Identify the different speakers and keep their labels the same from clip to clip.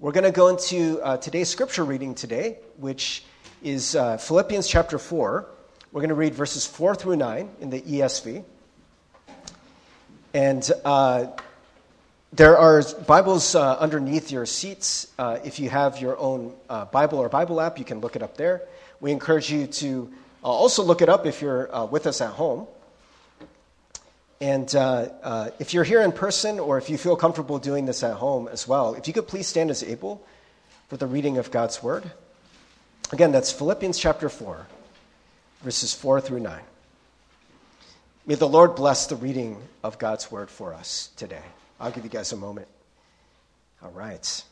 Speaker 1: We're going to go into uh, today's scripture reading today, which is uh, Philippians chapter 4. We're going to read verses 4 through 9 in the ESV. And uh, there are Bibles uh, underneath your seats. Uh, if you have your own uh, Bible or Bible app, you can look it up there. We encourage you to also look it up if you're with us at home. And uh, uh, if you're here in person or if you feel comfortable doing this at home as well, if you could please stand as able for the reading of God's word. Again, that's Philippians chapter 4, verses 4 through 9. May the Lord bless the reading of God's word for us today. I'll give you guys a moment. All right.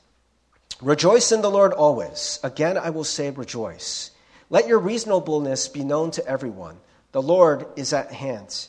Speaker 1: Rejoice in the Lord always. Again, I will say, rejoice. Let your reasonableness be known to everyone. The Lord is at hand.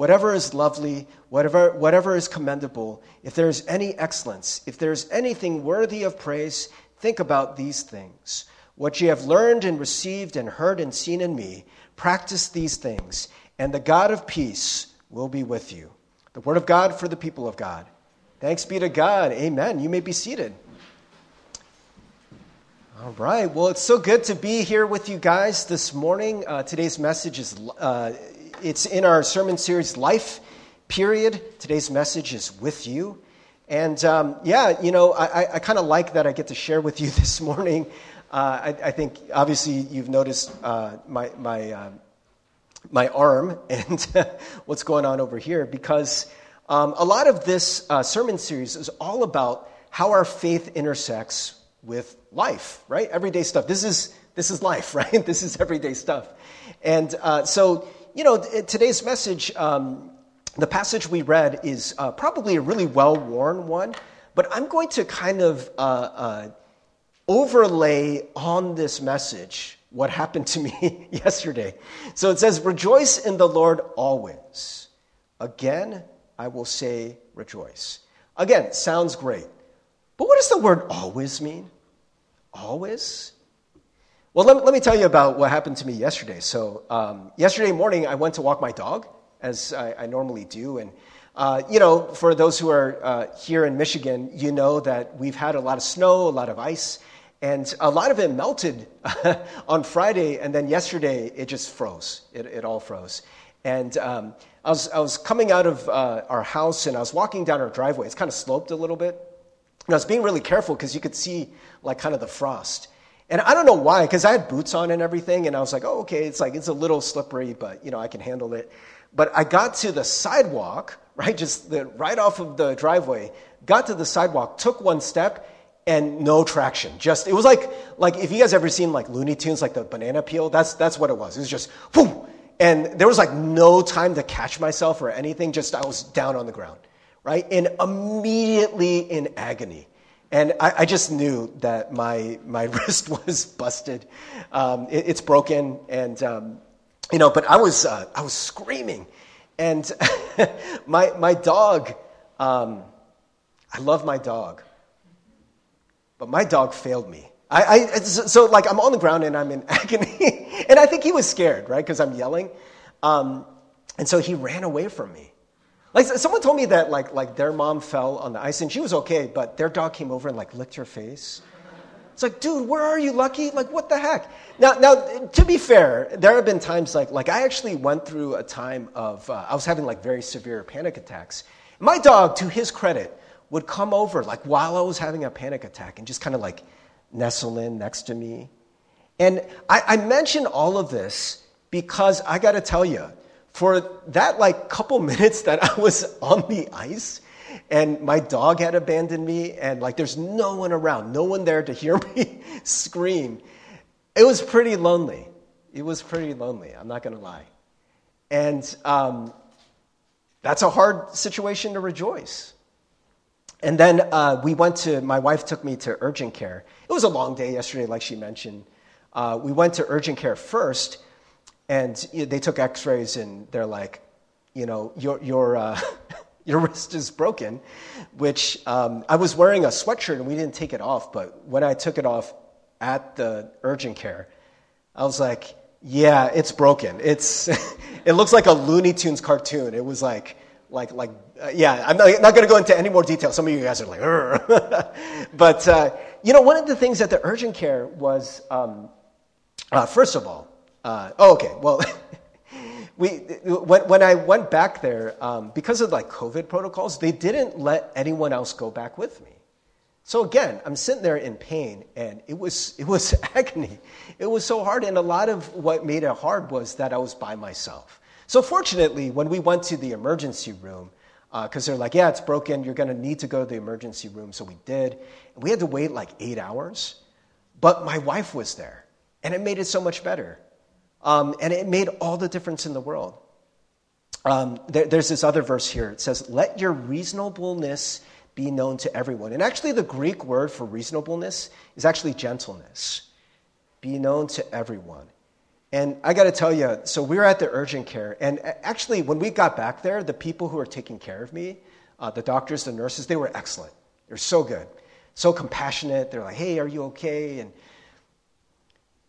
Speaker 1: whatever is lovely, whatever, whatever is commendable, if there is any excellence, if there is anything worthy of praise, think about these things. What you have learned and received and heard and seen in me, practice these things, and the God of peace will be with you. The word of God for the people of God. Thanks be to God. Amen. You may be seated. All right. Well, it's so good to be here with you guys this morning. Uh, today's message is uh, it's in our sermon series, Life Period. Today's message is with you. And um, yeah, you know, I, I kind of like that I get to share with you this morning. Uh, I, I, think obviously you've noticed uh, my, my, uh, my arm and what's going on over here because um, a lot of this uh, sermon series is all about how our faith intersects with life, right? Everyday stuff. This is, this is life, right? This is everyday stuff. And uh, so, you know, today's message, um, the passage we read is uh, probably a really well worn one, but I'm going to kind of uh, uh, overlay on this message what happened to me yesterday. So it says, Rejoice in the Lord always. Again, I will say rejoice. Again, sounds great. But what does the word always mean? Always? Well, let me, let me tell you about what happened to me yesterday. So, um, yesterday morning, I went to walk my dog, as I, I normally do. And, uh, you know, for those who are uh, here in Michigan, you know that we've had a lot of snow, a lot of ice, and a lot of it melted on Friday. And then yesterday, it just froze. It, it all froze. And um, I, was, I was coming out of uh, our house and I was walking down our driveway. It's kind of sloped a little bit. And I was being really careful because you could see, like, kind of the frost. And I don't know why, because I had boots on and everything, and I was like, oh, okay, it's like, it's a little slippery, but, you know, I can handle it. But I got to the sidewalk, right, just the, right off of the driveway, got to the sidewalk, took one step, and no traction. Just, it was like, like if you guys ever seen like Looney Tunes, like the banana peel, that's, that's what it was. It was just, boom. And there was like no time to catch myself or anything, just I was down on the ground, right? And immediately in agony. And I, I, just knew that my, my wrist was busted. Um, it, it's broken. And, um, you know, but I was, uh, I was screaming. And my, my dog, um, I love my dog. But my dog failed me. I, I, so, like, I'm on the ground and I'm in agony. and I think he was scared, right? Because I'm yelling. Um, and so he ran away from me. Like someone told me that like like their mom fell on the ice and she was okay, but their dog came over and like licked her face. It's like, dude, where are you, Lucky? Like, what the heck? Now, now, to be fair, there have been times like like I actually went through a time of uh, I was having like very severe panic attacks. My dog, to his credit, would come over like while I was having a panic attack and just kind of like nestle in next to me. And I, I mention all of this because I got to tell you, for that like couple minutes that I was on the ice and my dog had abandoned me and like there's no one around, no one there to hear me scream. It was pretty lonely. It was pretty lonely, I'm not going to lie. And um, that's a hard situation to rejoice. And then uh, we went to, my wife took me to urgent care. It was a long day yesterday, like she mentioned. Uh, we went to urgent care first, And they took x rays and they're like, you know, your, your, uh, your wrist is broken, which um, I was wearing a sweatshirt and we didn't take it off. But when I took it off at the urgent care, I was like, yeah, it's broken. It's, it looks like a Looney Tunes cartoon. It was like, like, like, uh, yeah, I'm not, not going to go into any more detail. Some of you guys are like, but, uh, you know, one of the things at the urgent care was, um, uh, first of all, uh, oh, okay, well, we, when, when I went back there, um, because of like COVID protocols, they didn't let anyone else go back with me. So again, I'm sitting there in pain, and it was, it was agony. It was so hard, and a lot of what made it hard was that I was by myself. So, fortunately, when we went to the emergency room, because uh, they're like, yeah, it's broken, you're going to need to go to the emergency room. So we did. And we had to wait like eight hours. But my wife was there, and it made it so much better. Um, and it made all the difference in the world. Um, there, there's this other verse here. It says, Let your reasonableness be known to everyone. And actually, the Greek word for reasonableness is actually gentleness. Be known to everyone. And I got to tell you, so we were at the urgent care, and actually, when we got back there, the people who were taking care of me, uh, the doctors, the nurses, they were excellent. They're so good, so compassionate. They're like, "Hey, are you okay?" And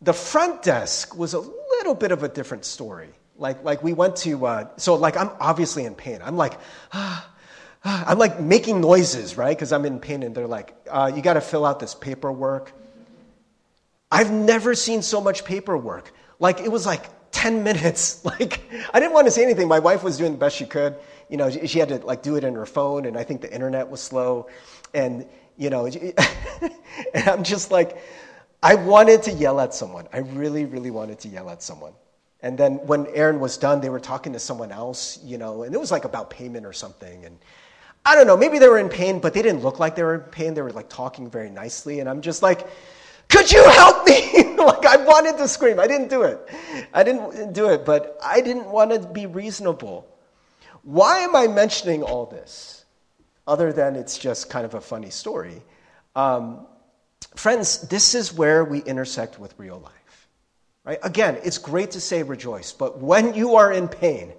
Speaker 1: the front desk was a little bit of a different story. Like, like we went to, uh, so like I'm obviously in pain. I'm like, ah, ah, I'm like making noises, right? Because I'm in pain, and they're like, uh, "You got to fill out this paperwork." I've never seen so much paperwork. Like, it was like 10 minutes. Like, I didn't want to say anything. My wife was doing the best she could. You know, she had to like do it in her phone, and I think the internet was slow. And, you know, and I'm just like, I wanted to yell at someone. I really, really wanted to yell at someone. And then when Erin was done, they were talking to someone else, you know, and it was like about payment or something. And I don't know, maybe they were in pain, but they didn't look like they were in pain. They were like talking very nicely. And I'm just like, could you help me? like I wanted to scream. I didn't do it. I didn't do it, but I didn't want to be reasonable. Why am I mentioning all this? Other than it's just kind of a funny story. Um, friends, this is where we intersect with real life. Right? Again, it's great to say rejoice, but when you are in pain,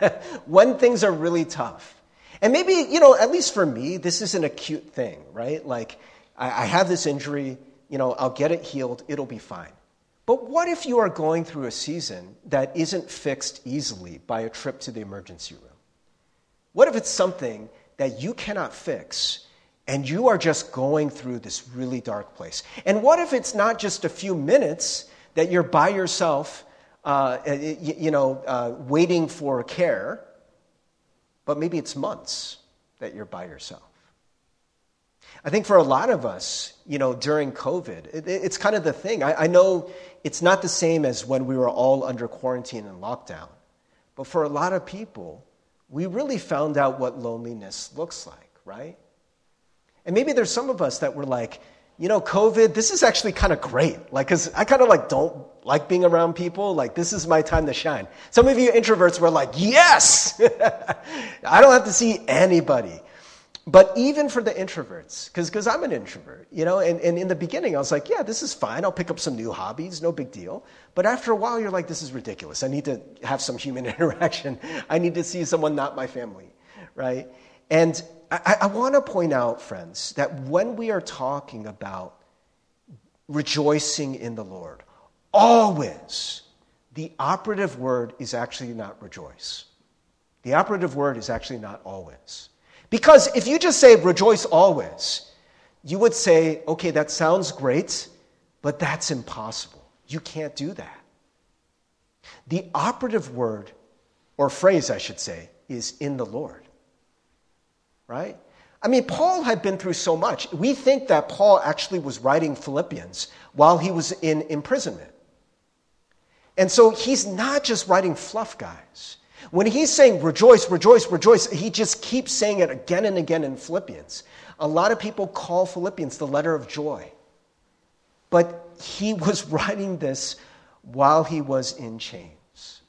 Speaker 1: when things are really tough, and maybe, you know, at least for me, this is an acute thing, right? Like, I, I have this injury, you know, I'll get it healed, it'll be fine. But what if you are going through a season that isn't fixed easily by a trip to the emergency room? What if it's something that you cannot fix and you are just going through this really dark place? And what if it's not just a few minutes that you're by yourself, uh, you know, uh, waiting for care, but maybe it's months that you're by yourself? I think for a lot of us, you know, during COVID, it, it's kind of the thing. I, I know it's not the same as when we were all under quarantine and lockdown. But for a lot of people, we really found out what loneliness looks like, right? And maybe there's some of us that were like, you know, COVID, this is actually kind of great. Like, cause I kind of like don't like being around people. Like, this is my time to shine. Some of you introverts were like, yes! I don't have to see anybody. But even for the introverts, because I'm an introvert, you know, and, and in the beginning I was like, yeah, this is fine. I'll pick up some new hobbies, no big deal. But after a while, you're like, this is ridiculous. I need to have some human interaction. I need to see someone not my family, right? And I, I want to point out, friends, that when we are talking about rejoicing in the Lord, always the operative word is actually not rejoice. The operative word is actually not always. Because if you just say rejoice always, you would say, okay, that sounds great, but that's impossible. You can't do that. The operative word, or phrase, I should say, is in the Lord. Right? I mean, Paul had been through so much. We think that Paul actually was writing Philippians while he was in imprisonment. And so he's not just writing fluff, guys. When he's saying rejoice, rejoice, rejoice, he just keeps saying it again and again in Philippians. A lot of people call Philippians the letter of joy. But he was writing this while he was in chains.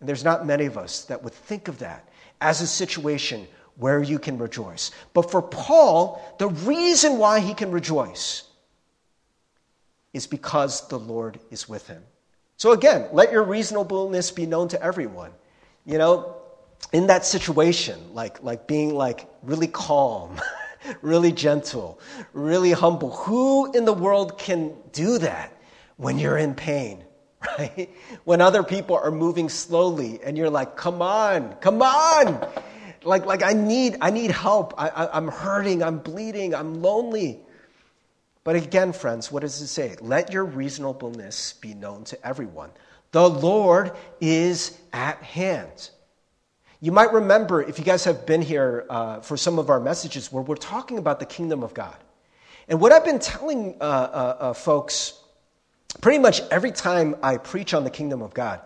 Speaker 1: And there's not many of us that would think of that as a situation where you can rejoice. But for Paul, the reason why he can rejoice is because the Lord is with him. So again, let your reasonableness be known to everyone. You know, in that situation, like, like being like really calm, really gentle, really humble, who in the world can do that when you're in pain? Right? When other people are moving slowly and you're like, come on, come on. Like, like I need, I need help. I, I, I'm hurting. I'm bleeding. I'm lonely. But again, friends, what does it say? Let your reasonableness be known to everyone. The Lord is at hand. You might remember, if you guys have been here uh, for some of our messages, where we're talking about the kingdom of God. And what I've been telling uh, uh, uh folks pretty much every time I preach on the kingdom of God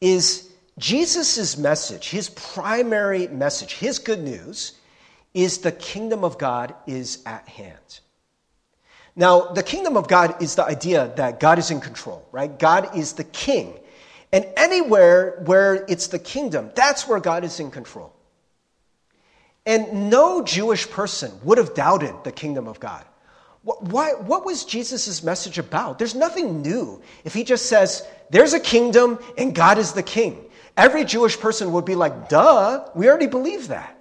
Speaker 1: is Jesus' message, his primary message, his good news, is the kingdom of God is at hand. Now, the kingdom of God is the idea that God is in control, right? God is the king. And anywhere where it's the kingdom, that's where God is in control. And no Jewish person would have doubted the kingdom of God. Why, what was Jesus' message about? There's nothing new. If he just says, there's a kingdom and God is the king, every Jewish person would be like, duh, we already believe that.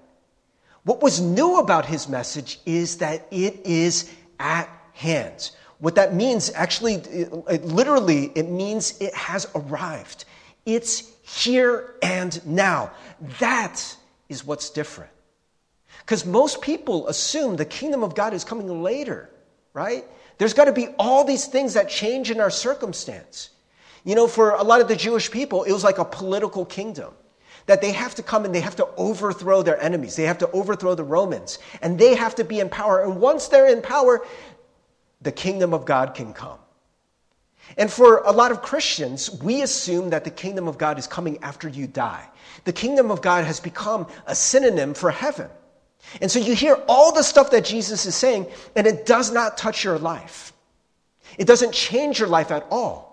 Speaker 1: What was new about his message is that it is at hand. What that means, actually, it, it, literally, it means it has arrived. It's here and now. That is what's different. Because most people assume the kingdom of God is coming later, right? There's got to be all these things that change in our circumstance. You know, for a lot of the Jewish people, it was like a political kingdom that they have to come and they have to overthrow their enemies. They have to overthrow the Romans. And they have to be in power. And once they're in power, the kingdom of God can come. And for a lot of Christians, we assume that the kingdom of God is coming after you die. The kingdom of God has become a synonym for heaven. And so you hear all the stuff that Jesus is saying, and it does not touch your life. It doesn't change your life at all.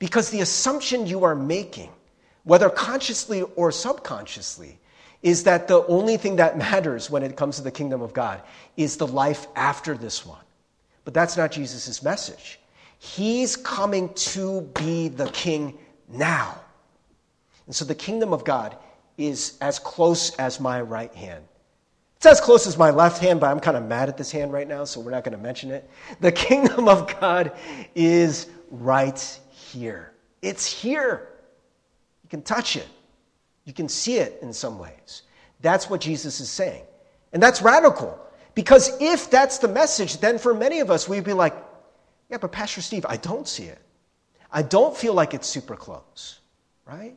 Speaker 1: Because the assumption you are making, whether consciously or subconsciously, is that the only thing that matters when it comes to the kingdom of God is the life after this one. But that's not Jesus' message. He's coming to be the king now. And so the kingdom of God is as close as my right hand. It's as close as my left hand, but I'm kind of mad at this hand right now, so we're not going to mention it. The kingdom of God is right here. It's here. You can touch it, you can see it in some ways. That's what Jesus is saying. And that's radical. Because if that's the message, then for many of us, we'd be like, yeah, but Pastor Steve, I don't see it. I don't feel like it's super close, right?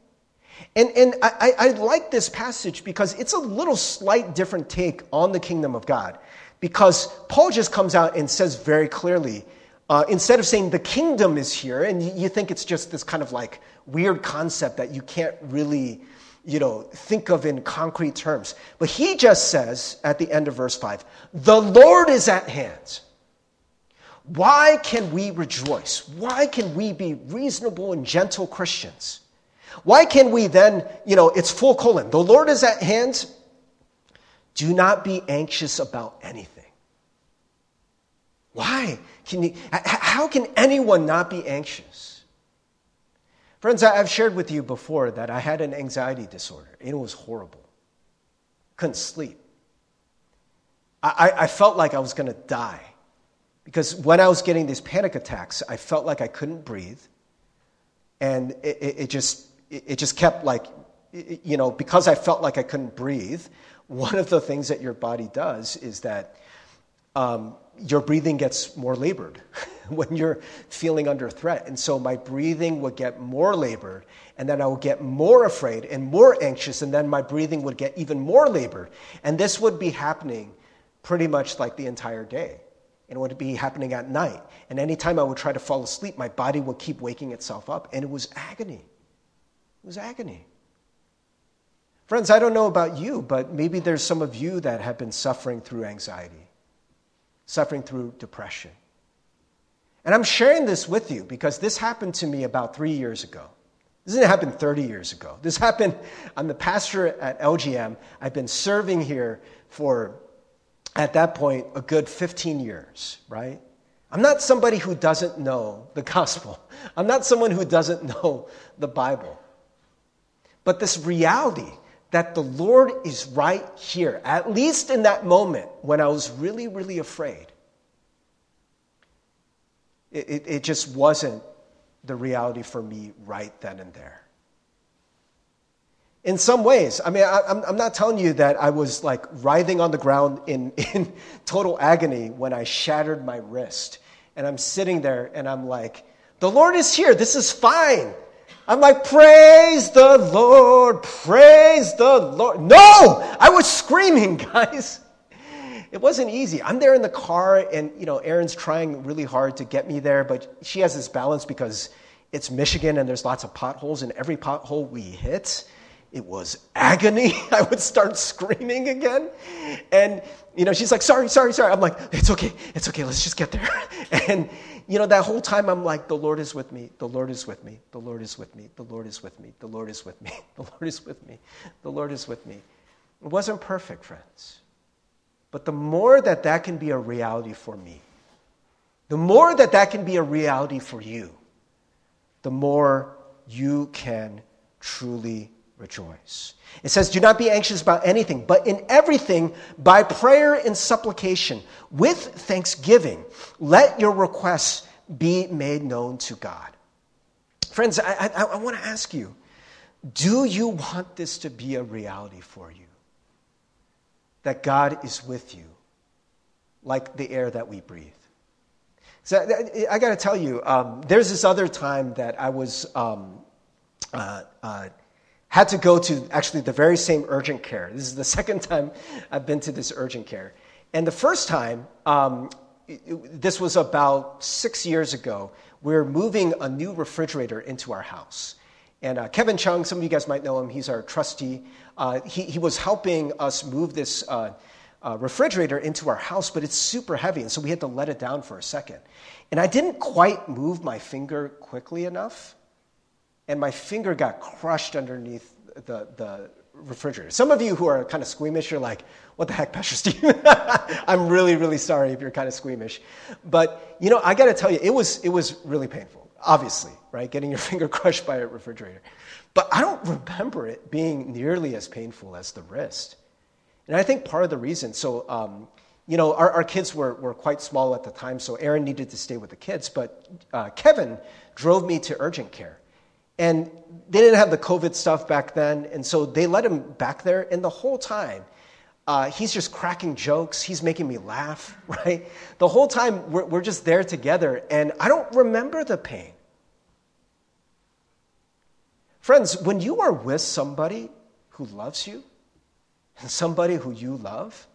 Speaker 1: And, and I, I like this passage because it's a little slight different take on the kingdom of God. Because Paul just comes out and says very clearly, uh, instead of saying the kingdom is here, and you, think it's just this kind of like weird concept that you can't really you know, think of in concrete terms. But he just says at the end of verse 5, the Lord is at hand. Why can we rejoice? Why can we be reasonable and gentle Christians? Why can we then, you know, it's full colon. The Lord is at hand. Do not be anxious about anything. Why? Can you, how can anyone not be anxious? Friends, I've shared with you before that I had an anxiety disorder. It was horrible. Couldn't sleep. I, I felt like I was going to die because when I was getting these panic attacks, I felt like I couldn't breathe. And it, it, it just, it, it just kept like, you know, because I felt like I couldn't breathe, one of the things that your body does is that um, your breathing gets more labored when you're feeling under threat. And so my breathing would get more labored, and then I would get more afraid and more anxious, and then my breathing would get even more labored. And this would be happening pretty much like the entire day. And it would be happening at night. And anytime I would try to fall asleep, my body would keep waking itself up, and it was agony. It was agony. Friends, I don't know about you, but maybe there's some of you that have been suffering through anxiety suffering through depression. And I'm sharing this with you because this happened to me about three years ago. This didn't happen 30 years ago. This happened, I'm the pastor at LGM. I've been serving here for, at that point, a good 15 years, right? I'm not somebody who doesn't know the gospel. I'm not someone who doesn't know the Bible. But this reality that the Lord is right here, at least in that moment when I was really, really afraid, it, it, it just wasn't the reality for me right then and there. In some ways, I mean, I, am I'm not telling you that I was like writhing on the ground in, in total agony when I shattered my wrist. And I'm sitting there and I'm like, the Lord is here. This is fine. I'm like, praise the Lord, praise the Lord. No, I was screaming, guys. It wasn't easy. I'm there in the car, and you know, Erin's trying really hard to get me there, but she has this balance because it's Michigan and there's lots of potholes, and every pothole we hit, it was agony. I would start screaming again. And, you know, she's like, sorry, sorry, sorry. I'm like, it's okay, it's okay, let's just get there. And, you know, that whole time I'm like, the Lord is with me, the Lord is with me, the Lord is with me, the Lord is with me, the Lord is with me, the Lord is with me, the Lord is with me. It wasn't perfect, friends. But the more that that can be a reality for me, the more that that can be a reality for you, the more you can truly rejoice. It says, Do not be anxious about anything, but in everything, by prayer and supplication, with thanksgiving, let your requests be made known to God. Friends, I, I, I want to ask you do you want this to be a reality for you? That God is with you, like the air that we breathe. So I, got to tell you, um, there's this other time that I was um, uh, uh, had to go to actually the very same urgent care. This is the second time I've been to this urgent care, and the first time, um, this was about six years ago. We are moving a new refrigerator into our house. And uh, Kevin Chung, some of you guys might know him, he's our trustee. Uh, he, he was helping us move this uh, uh, refrigerator into our house, but it's super heavy, and so we had to let it down for a second. And I didn't quite move my finger quickly enough, and my finger got crushed underneath the, the refrigerator. Some of you who are kind of squeamish, you're like, what the heck, Pastor Steve? I'm really, really sorry if you're kind of squeamish. But, you know, I got to tell you, it was, it was really painful, obviously, right? Getting your finger crushed by a refrigerator. But I don't remember it being nearly as painful as the wrist. And I think part of the reason, so, um, you know, our, our kids were, were quite small at the time, so Erin needed to stay with the kids. But uh, Kevin drove me to urgent care. And they didn't have the COVID stuff back then, and so they let him back there. And the whole time, uh, he's just cracking jokes. He's making me laugh, right? The whole time, we're, we're just there together, and I don't remember the pain. Friends, when you are with somebody who loves you, and somebody who you love,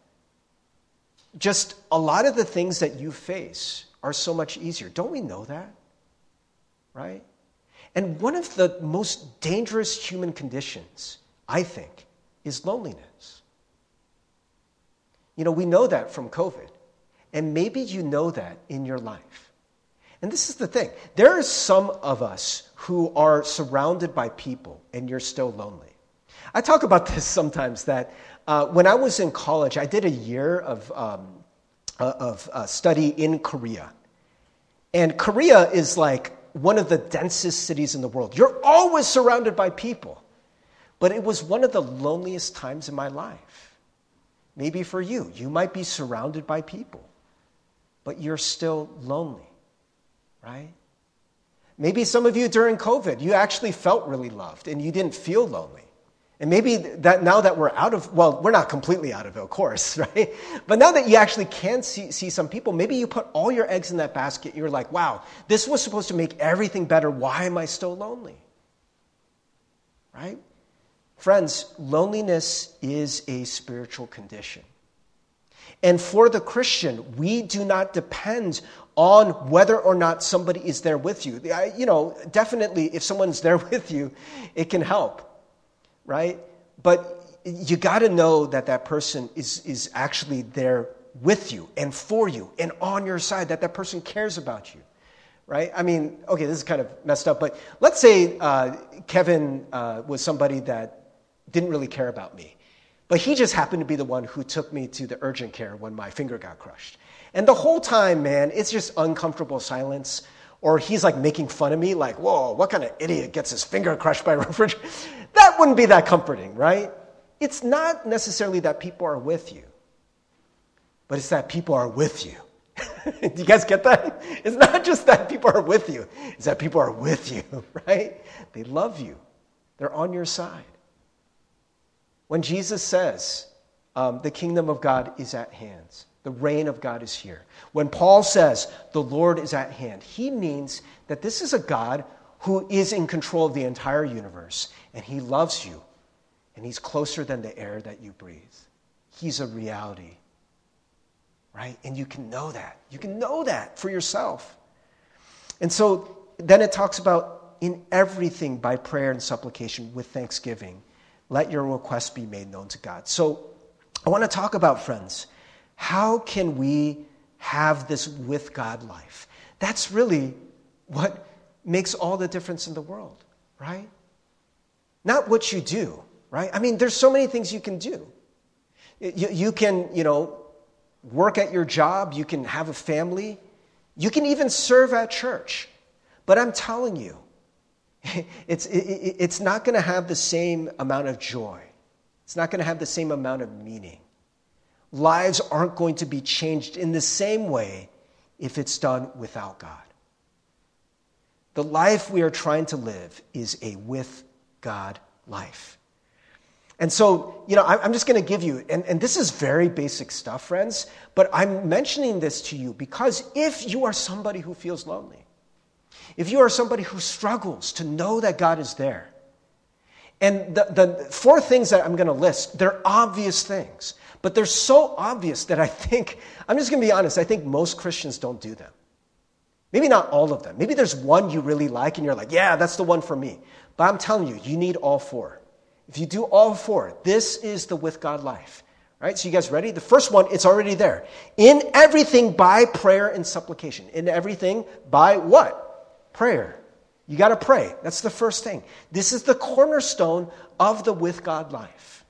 Speaker 1: just a lot of the things that you face are so much easier. Don't we know that? Right? And one of the most dangerous human conditions, I think, is loneliness. You know, we know that from COVID, and maybe you know that in your life. And this is the thing there are some of us who are surrounded by people, and you're still lonely. I talk about this sometimes that uh, when I was in college, I did a year of, um, uh, of uh, study in Korea. And Korea is like one of the densest cities in the world. You're always surrounded by people. But it was one of the loneliest times in my life. Maybe for you, you might be surrounded by people, but you're still lonely, right? Maybe some of you during COVID, you actually felt really loved and you didn't feel lonely. And maybe that now that we're out of, well, we're not completely out of it, of course, right? But now that you actually can see, see some people, maybe you put all your eggs in that basket. You're like, wow, this was supposed to make everything better. Why am I still lonely? Right? Friends, loneliness is a spiritual condition. And for the Christian, we do not depend on whether or not somebody is there with you. You know, definitely, if someone's there with you, it can help right? But you got to know that that person is, is actually there with you and for you and on your side, that that person cares about you, right? I mean, okay, this is kind of messed up, but let's say uh, Kevin uh, was somebody that didn't really care about me. But he just happened to be the one who took me to the urgent care when my finger got crushed. And the whole time, man, it's just uncomfortable silence. Or he's like making fun of me, like, whoa, what kind of idiot gets his finger crushed by a refrigerator? That wouldn't be that comforting, right? It's not necessarily that people are with you, but it's that people are with you. Do you guys get that? It's not just that people are with you, it's that people are with you, right? They love you, they're on your side. When Jesus says, um, the kingdom of God is at hand, the reign of God is here. When Paul says, the Lord is at hand, he means that this is a God who is in control of the entire universe, and he loves you, and he's closer than the air that you breathe. He's a reality, right? And you can know that. You can know that for yourself. And so then it talks about in everything by prayer and supplication with thanksgiving let your requests be made known to God. So I want to talk about, friends, how can we have this with God life? That's really what makes all the difference in the world, right? Not what you do, right? I mean, there's so many things you can do. You, you can, you know, work at your job, you can have a family, you can even serve at church. But I'm telling you, it's, it, it's not going to have the same amount of joy. It's not going to have the same amount of meaning. Lives aren't going to be changed in the same way if it's done without God. The life we are trying to live is a with God life. And so, you know, I'm just going to give you, and, and this is very basic stuff, friends, but I'm mentioning this to you because if you are somebody who feels lonely, if you are somebody who struggles to know that God is there, and the, the four things that I'm going to list, they're obvious things, but they're so obvious that I think, I'm just going to be honest, I think most Christians don't do them. Maybe not all of them. Maybe there's one you really like and you're like, yeah, that's the one for me. But I'm telling you, you need all four. If you do all four, this is the with God life. Right? So you guys ready? The first one, it's already there. In everything by prayer and supplication. In everything by what? Prayer. You got to pray. That's the first thing. This is the cornerstone of the with God life.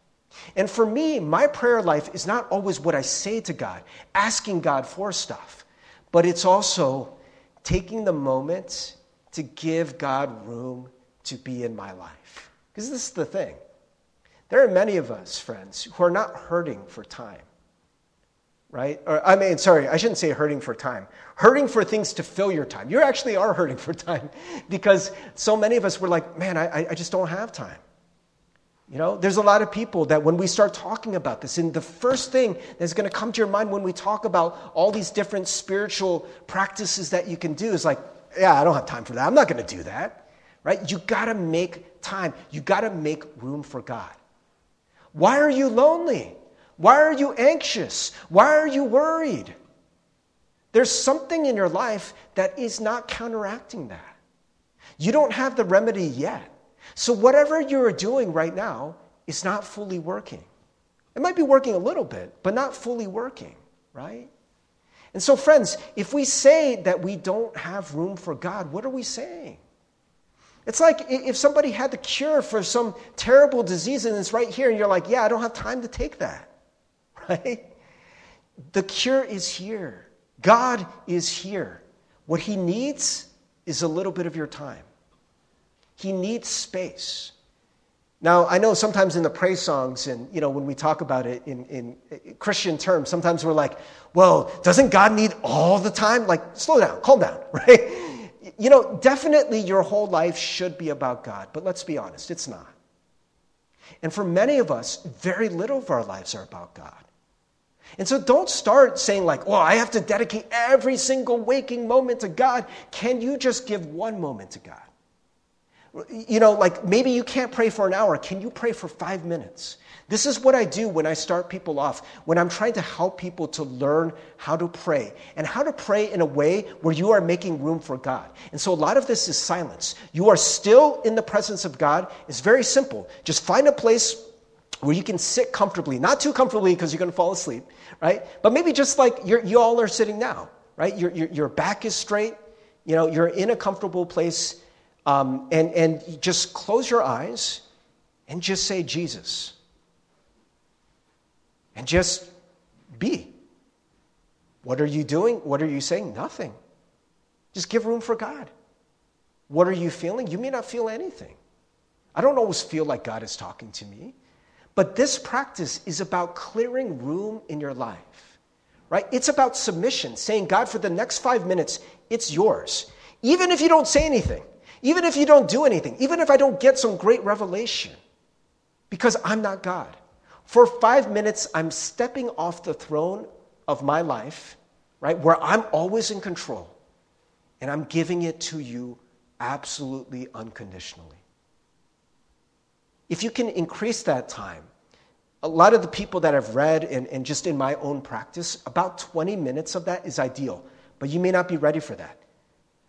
Speaker 1: And for me, my prayer life is not always what I say to God, asking God for stuff, but it's also taking the moment to give God room to be in my life. Because this is the thing. There are many of us, friends, who are not hurting for time right? Or, I mean, sorry, I shouldn't say hurting for time. Hurting for things to fill your time. You actually are hurting for time because so many of us were like, man, I, I just don't have time. You know, there's a lot of people that when we start talking about this, and the first thing that's going to come to your mind when we talk about all these different spiritual practices that you can do is like, yeah, I don't have time for that. I'm not going to do that. Right? You got to make time. You got to make room for God. Why are you lonely? Why are you anxious? Why are you worried? There's something in your life that is not counteracting that. You don't have the remedy yet. So, whatever you're doing right now is not fully working. It might be working a little bit, but not fully working, right? And so, friends, if we say that we don't have room for God, what are we saying? It's like if somebody had the cure for some terrible disease and it's right here, and you're like, yeah, I don't have time to take that right? The cure is here. God is here. What he needs is a little bit of your time. He needs space. Now, I know sometimes in the praise songs, and you know, when we talk about it in, in Christian terms, sometimes we're like, well, doesn't God need all the time? Like, slow down, calm down, right? You know, definitely your whole life should be about God, but let's be honest, it's not. And for many of us, very little of our lives are about God. And so don't start saying, like, well, I have to dedicate every single waking moment to God. Can you just give one moment to God? You know, like maybe you can't pray for an hour. Can you pray for five minutes? This is what I do when I start people off, when I'm trying to help people to learn how to pray and how to pray in a way where you are making room for God. And so a lot of this is silence. You are still in the presence of God. It's very simple. Just find a place where you can sit comfortably, not too comfortably because you're going to fall asleep, right? But maybe just like you all are sitting now, right? Your, your, your, back is straight, you know, you're in a comfortable place, um, and, and just close your eyes and just say, Jesus. and just be. What are you doing? What are you saying? Nothing. Just give room for God. What are you feeling? You may not feel anything. I don't always feel like God is talking to me. But this practice is about clearing room in your life, right? It's about submission, saying, God, for the next five minutes, it's yours. Even if you don't say anything, even if you don't do anything, even if I don't get some great revelation, because I'm not God. For five minutes, I'm stepping off the throne of my life, right, where I'm always in control, and I'm giving it to you absolutely unconditionally. If you can increase that time, a lot of the people that I've read and, and just in my own practice, about 20 minutes of that is ideal, but you may not be ready for that.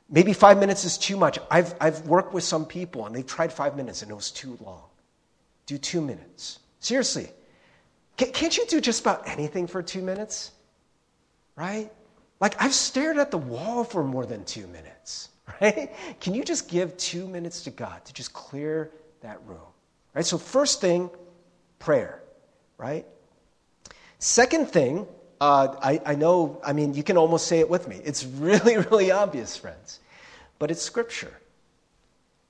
Speaker 1: Maybe five minutes is too much. I've, I've worked with some people and they've tried five minutes and it was too long. Do two minutes. Seriously. Can't you do just about anything for two minutes? Right? Like, I've stared at the wall for more than two minutes, right? Can you just give two minutes to God to just clear that room? Right? So, first thing, prayer, right? Second thing, uh, I, I know, I mean, you can almost say it with me. It's really, really obvious, friends, but it's scripture,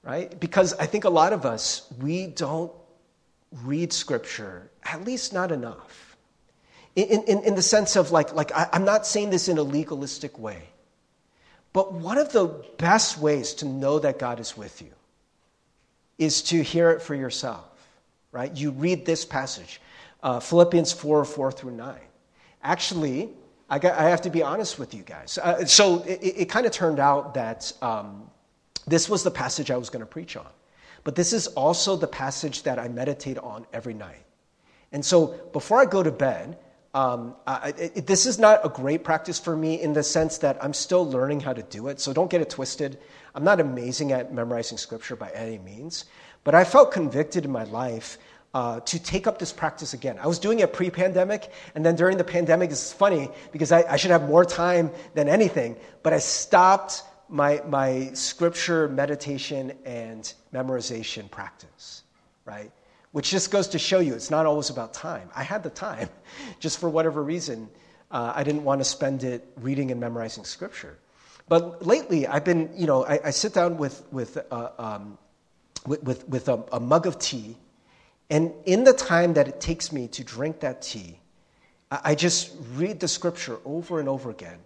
Speaker 1: right? Because I think a lot of us, we don't read scripture, at least not enough. In, in, in the sense of, like, like I, I'm not saying this in a legalistic way, but one of the best ways to know that God is with you is to hear it for yourself, right? You read this passage, uh, Philippians 4 4 through 9. Actually, I, got, I have to be honest with you guys. Uh, so it, it kind of turned out that um, this was the passage I was going to preach on. But this is also the passage that I meditate on every night. And so before I go to bed, um, I, it, this is not a great practice for me in the sense that I'm still learning how to do it. So don't get it twisted. I'm not amazing at memorizing scripture by any means, but I felt convicted in my life uh, to take up this practice again. I was doing it pre pandemic, and then during the pandemic, it's funny because I, I, should have more time than anything, but I stopped my, my scripture meditation and memorization practice, right? Which just goes to show you it's not always about time. I had the time, just for whatever reason, uh, I didn't want to spend it reading and memorizing scripture. But lately, I've been, you know, I, I sit down with, with, uh, um, with, with, with a, a mug of tea and in the time that it takes me to drink that tea, I just read the scripture over and over again.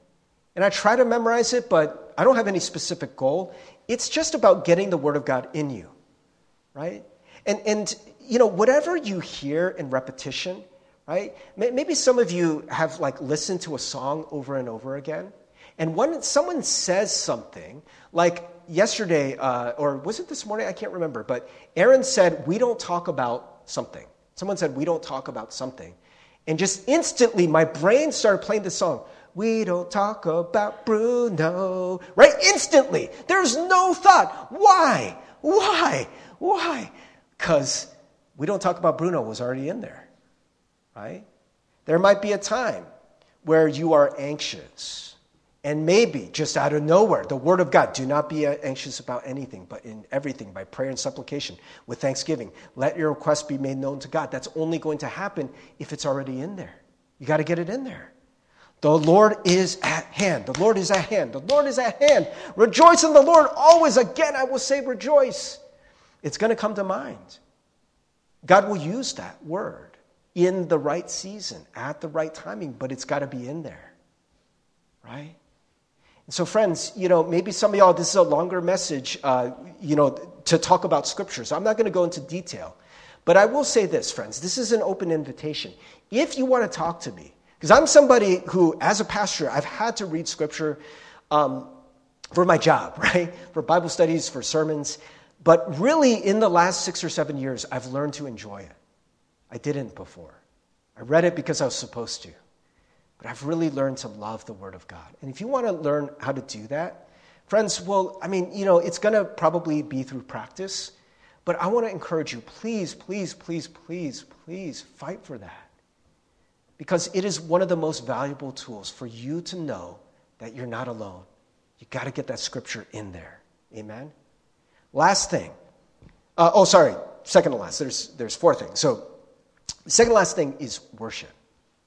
Speaker 1: And I try to memorize it, but I don't have any specific goal. It's just about getting the Word of God in you, right? And, and you know, whatever you hear in repetition, right? Maybe some of you have like listened to a song over and over again. And when someone says something, like yesterday, uh, or was it this morning? I can't remember. But Erin said, We don't talk about something. Someone said, We don't talk about something. And just instantly, my brain started playing the song. We don't talk about Bruno. Right? Instantly. There's no thought. Why? Why? Why? Because we don't talk about Bruno was already in there. Right? There might be a time where you are anxious and maybe just out of nowhere, the word of God, do not be uh, anxious about anything, but in everything, by prayer and supplication, with thanksgiving, let your request be made known to God. That's only going to happen if it's already in there. You got to get it in there. The Lord is at hand. The Lord is at hand. The Lord is at hand. Rejoice in the Lord always. Again, I will say rejoice. It's going to come to mind. God will use that word in the right season, at the right timing, but it's got to be in there. Right? So, friends, you know, maybe some of y'all, this is a longer message, uh, you know, to talk about scriptures. I'm not going to go into detail. But I will say this, friends, this is an open invitation. If you want to talk to me, because I'm somebody who, as a pastor, I've had to read scripture um, for my job, right? For Bible studies, for sermons. But really, in the last six or seven years, I've learned to enjoy it. I didn't before. I read it because I was supposed to. But I've really learned to love the Word of God. And if you want to learn how to do that, friends, well, I mean, you know, it's going to probably be through practice. But I want to encourage you please, please, please, please, please fight for that. Because it is one of the most valuable tools for you to know that you're not alone. You got to get that scripture in there. Amen? Last thing. Uh, oh, sorry. Second to last. There's, there's four things. So, second last thing is worship.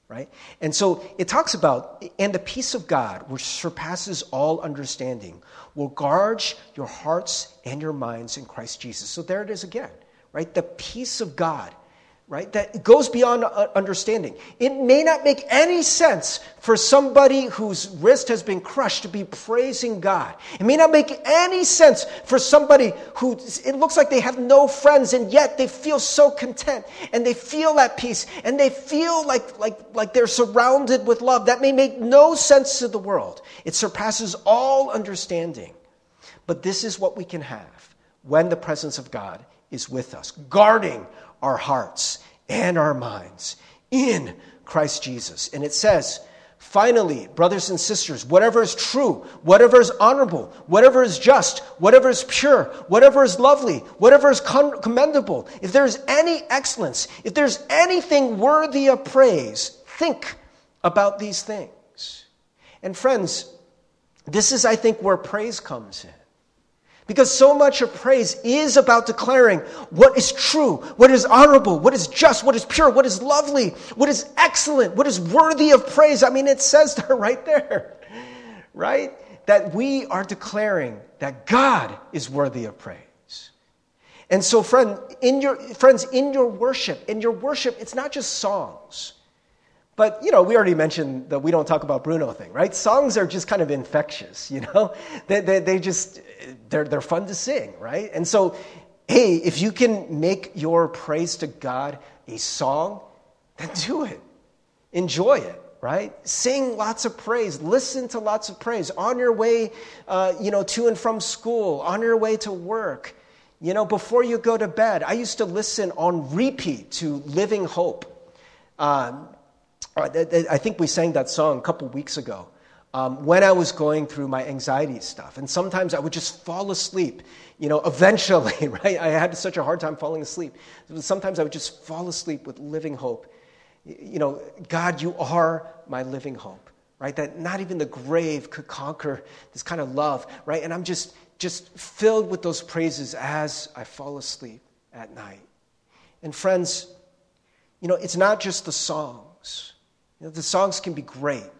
Speaker 1: Right? And so it talks about, and the peace of God, which surpasses all understanding, will guard your hearts and your minds in Christ Jesus. So there it is again, right? The peace of God right? That goes beyond uh, understanding. It may not make any sense for somebody whose wrist has been crushed to be praising God. It may not make any sense for somebody who it looks like they have no friends and yet they feel so content and they feel at peace and they feel like, like, like they're surrounded with love. That may make no sense to the world. It surpasses all understanding. But this is what we can have when the presence of God is with us, guarding our hearts and our minds in Christ Jesus. And it says, Finally, brothers and sisters, whatever is true, whatever is honorable, whatever is just, whatever is pure, whatever is lovely, whatever is commendable, if there is any excellence, if there's anything worthy of praise, think about these things. And friends, this is, I think, where praise comes in. Because so much of praise is about declaring what is true, what is honorable, what is just, what is pure, what is lovely, what is excellent, what is worthy of praise. I mean, it says there right there, right? That we are declaring that God is worthy of praise. And so, friend, in your, friends, in your worship, in your worship, it's not just songs. But, you know, we already mentioned that we don't talk about Bruno thing, right? Songs are just kind of infectious, you know? They, they, they just, they're, they're fun to sing, right? And so, hey, if you can make your praise to God a song, then do it. Enjoy it, right? Sing lots of praise. Listen to lots of praise. On your way, uh, you know, to and from school, on your way to work, you know, before you go to bed. I used to listen on repeat to Living Hope. Um, I think we sang that song a couple weeks ago um, when I was going through my anxiety stuff. And sometimes I would just fall asleep, you know, eventually, right? I had such a hard time falling asleep. Sometimes I would just fall asleep with living hope. You know, God, you are my living hope, right? That not even the grave could conquer this kind of love, right? And I'm just, just filled with those praises as I fall asleep at night. And friends, you know, it's not just the songs you know, the songs can be great,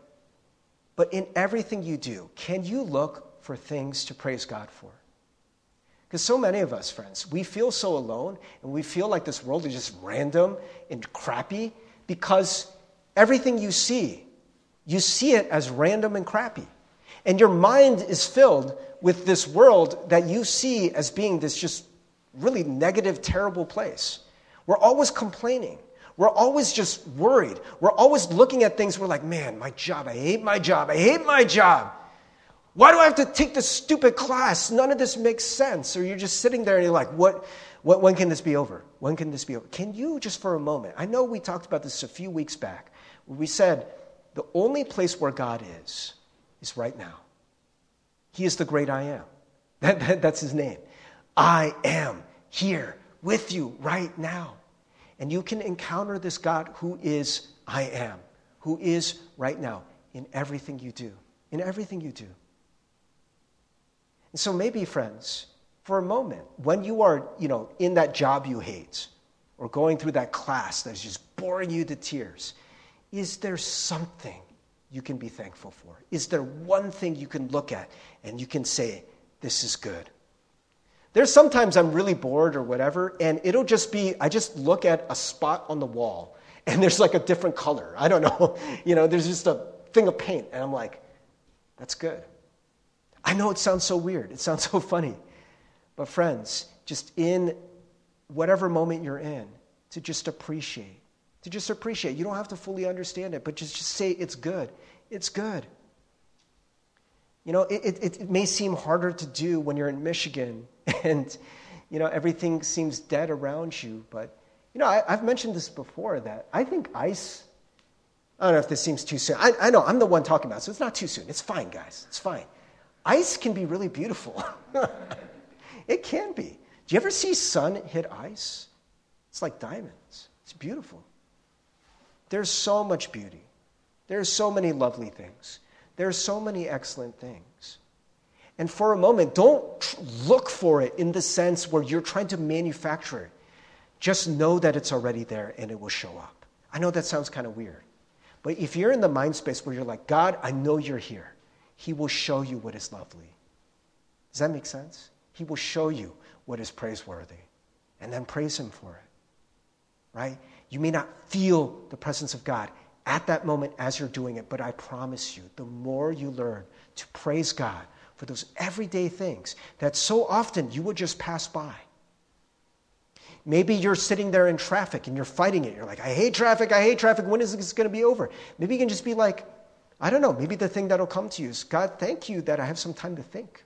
Speaker 1: but in everything you do, can you look for things to praise God for? Because so many of us, friends, we feel so alone and we feel like this world is just random and crappy because everything you see, you see it as random and crappy. And your mind is filled with this world that you see as being this just really negative, terrible place. We're always complaining. We're always just worried. We're always looking at things. We're like, man, my job, I hate my job. I hate my job. Why do I have to take this stupid class? None of this makes sense. Or you're just sitting there and you're like, what, what, when can this be over? When can this be over? Can you, just for a moment, I know we talked about this a few weeks back, where we said the only place where God is, is right now. He is the great I am. That, that, that's his name. I am here with you right now. And you can encounter this God who is I am, who is right now in everything you do. In everything you do. And so maybe, friends, for a moment, when you are, you know, in that job you hate, or going through that class that is just boring you to tears, is there something you can be thankful for? Is there one thing you can look at and you can say, This is good? There's sometimes I'm really bored or whatever, and it'll just be I just look at a spot on the wall and there's like a different color. I don't know. You know, there's just a thing of paint, and I'm like, that's good. I know it sounds so weird, it sounds so funny. But, friends, just in whatever moment you're in, to just appreciate. To just appreciate. You don't have to fully understand it, but just, just say it's good. It's good. You know, it, it, it may seem harder to do when you're in Michigan and, you know, everything seems dead around you. But, you know, I, have mentioned this before that I think ice, I don't know if this seems too soon. I, I know, I'm the one talking about it, so it's not too soon. It's fine, guys. It's fine. Ice can be really beautiful. it can be. Do you ever see sun hit ice? It's like diamonds. It's beautiful. There's so much beauty. There's so many lovely things. There are so many excellent things. And for a moment, don't look for it in the sense where you're trying to manufacture it. Just know that it's already there and it will show up. I know that sounds kind of weird, But if you're in the mind space where you're like, God, I know you're here, He will show you what is lovely. Does that make sense? He will show you what is praiseworthy. And then praise Him for it. Right? You may not feel the presence of God at that moment as you're doing it, but I promise you, the more you learn to praise God for those everyday things that so often you would just pass by. Maybe you're sitting there in traffic and you're fighting it. You're like, I hate traffic, I hate traffic. When is this going to be over? Maybe you can just be like, I don't know. Maybe the thing that'll come to you is, God, thank you that I have some time to think.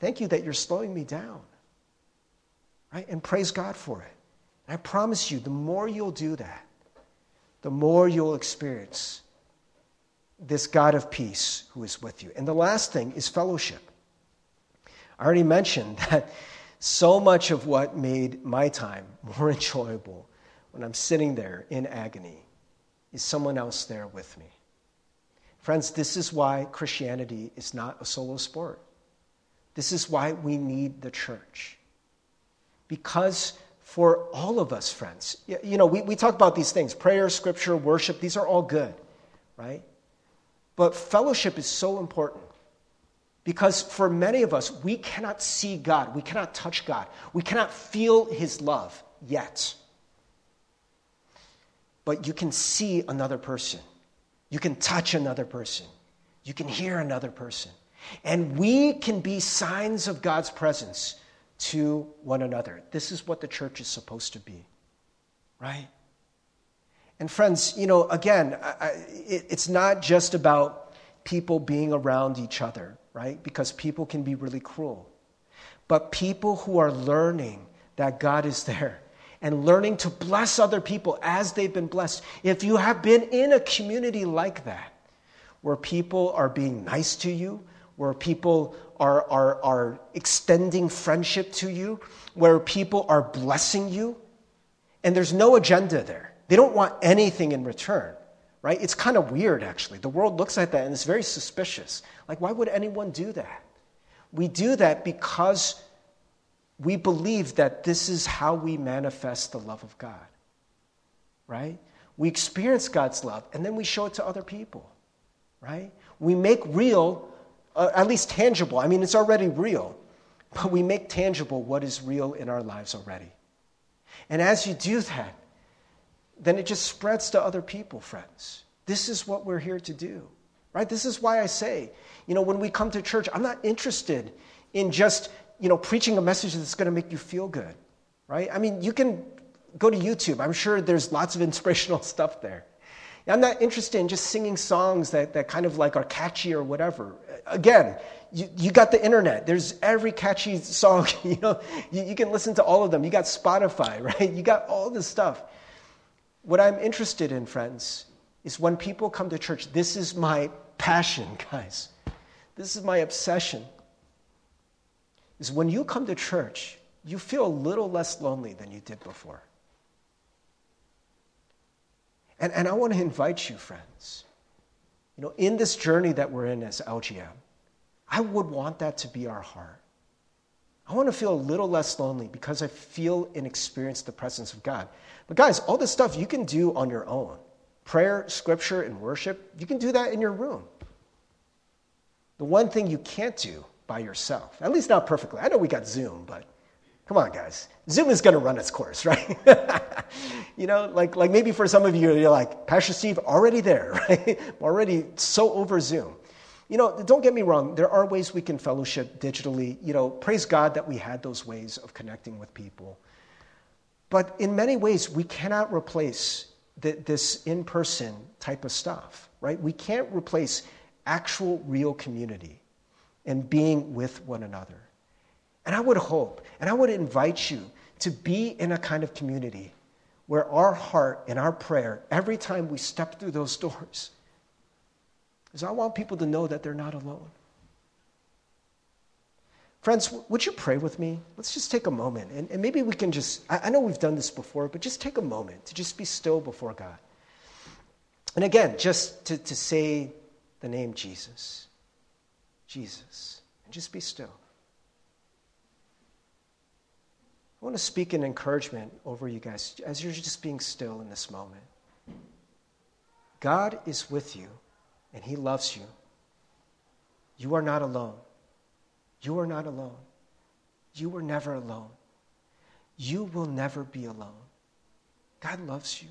Speaker 1: Thank you that you're slowing me down. Right? And praise God for it. And I promise you, the more you'll do that, the more you'll experience this God of peace who is with you. And the last thing is fellowship. I already mentioned that so much of what made my time more enjoyable when I'm sitting there in agony is someone else there with me. Friends, this is why Christianity is not a solo sport. This is why we need the church. Because for all of us, friends, you know, we, we talk about these things prayer, scripture, worship, these are all good, right? But fellowship is so important because for many of us, we cannot see God, we cannot touch God, we cannot feel His love yet. But you can see another person, you can touch another person, you can hear another person. And we can be signs of God's presence to one another. This is what the church is supposed to be, right? And friends, you know, again, I, it, it's not just about people being around each other, right? Because people can be really cruel. But people who are learning that God is there and learning to bless other people as they've been blessed. If you have been in a community like that, where people are being nice to you, where people are, are, are extending friendship to you, where people are blessing you, and there's no agenda there. They don't want anything in return, right? It's kind of weird, actually. The world looks at that and it's very suspicious. Like, why would anyone do that? We do that because we believe that this is how we manifest the love of God, right? We experience God's love and then we show it to other people, right? We make real, uh, at least tangible. I mean, it's already real, but we make tangible what is real in our lives already. And as you do that, then it just spreads to other people, friends. This is what we're here to do, right? This is why I say, you know, when we come to church, I'm not interested in just, you know, preaching a message that's going to make you feel good, right? I mean, you can go to YouTube. I'm sure there's lots of inspirational stuff there. I'm not interested in just singing songs that, that kind of like are catchy or whatever. Again, you, you got the internet. There's every catchy song, you know, you, you can listen to all of them. You got Spotify, right? You got all this stuff. What I'm interested in, friends, is when people come to church, this is my passion, guys. This is my obsession. Is when you come to church, you feel a little less lonely than you did before. And, and I want to invite you, friends, you know, in this journey that we're in as LGM, I would want that to be our heart. I want to feel a little less lonely because I feel and experience the presence of God. But guys, all this stuff you can do on your own. Prayer, scripture, and worship, you can do that in your room. The one thing you can't do by yourself, at least not perfectly. I know we got Zoom, but come on, guys. Zoom is going to run its course, right? you know, like, like maybe for some of you, you're like, Pastor Steve, already there, right? already so over Zoom. You know, don't get me wrong, there are ways we can fellowship digitally. You know, praise God that we had those ways of connecting with people. But in many ways, we cannot replace the, this in person type of stuff, right? We can't replace actual, real community and being with one another. And I would hope, and I would invite you to be in a kind of community where our heart and our prayer, every time we step through those doors, is I want people to know that they're not alone. Friends, would you pray with me? Let's just take a moment. And, and maybe we can just, I, I know we've done this before, but just take a moment to just be still before God. And again, just to, to say the name Jesus. Jesus. And just be still. I want to speak an encouragement over you guys as you're just being still in this moment. God is with you and He loves you. You are not alone. You are not alone. You were never alone. You will never be alone. God loves you.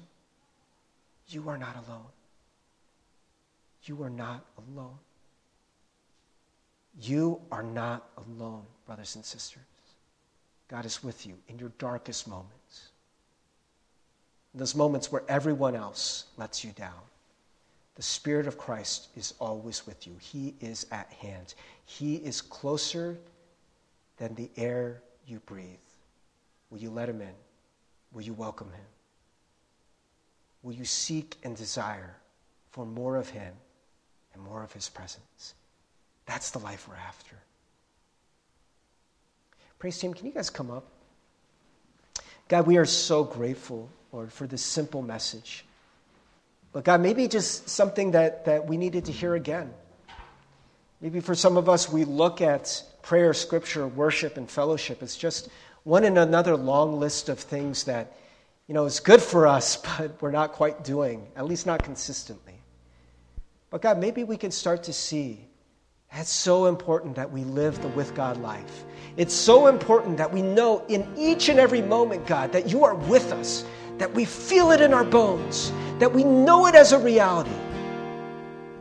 Speaker 1: You are not alone. You are not alone. You are not alone, brothers and sisters. God is with you in your darkest moments. In those moments where everyone else lets you down. The Spirit of Christ is always with you. He is at hand. He is closer than the air you breathe. Will you let Him in? Will you welcome Him? Will you seek and desire for more of Him and more of His presence? That's the life we're after. Praise team, can you guys come up? God, we are so grateful, Lord, for this simple message. But God, maybe just something that, that we needed to hear again. Maybe for some of us, we look at prayer, scripture, worship, and fellowship as just one and another long list of things that, you know, is good for us, but we're not quite doing, at least not consistently. But God, maybe we can start to see it's so important that we live the with God life. It's so important that we know in each and every moment, God, that you are with us, that we feel it in our bones, that we know it as a reality,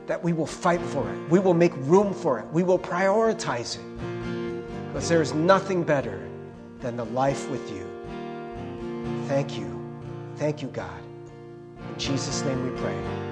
Speaker 1: that we will fight for it, we will make room for it, we will prioritize it. Because there is nothing better than the life with you. Thank you. Thank you, God. In Jesus' name we pray.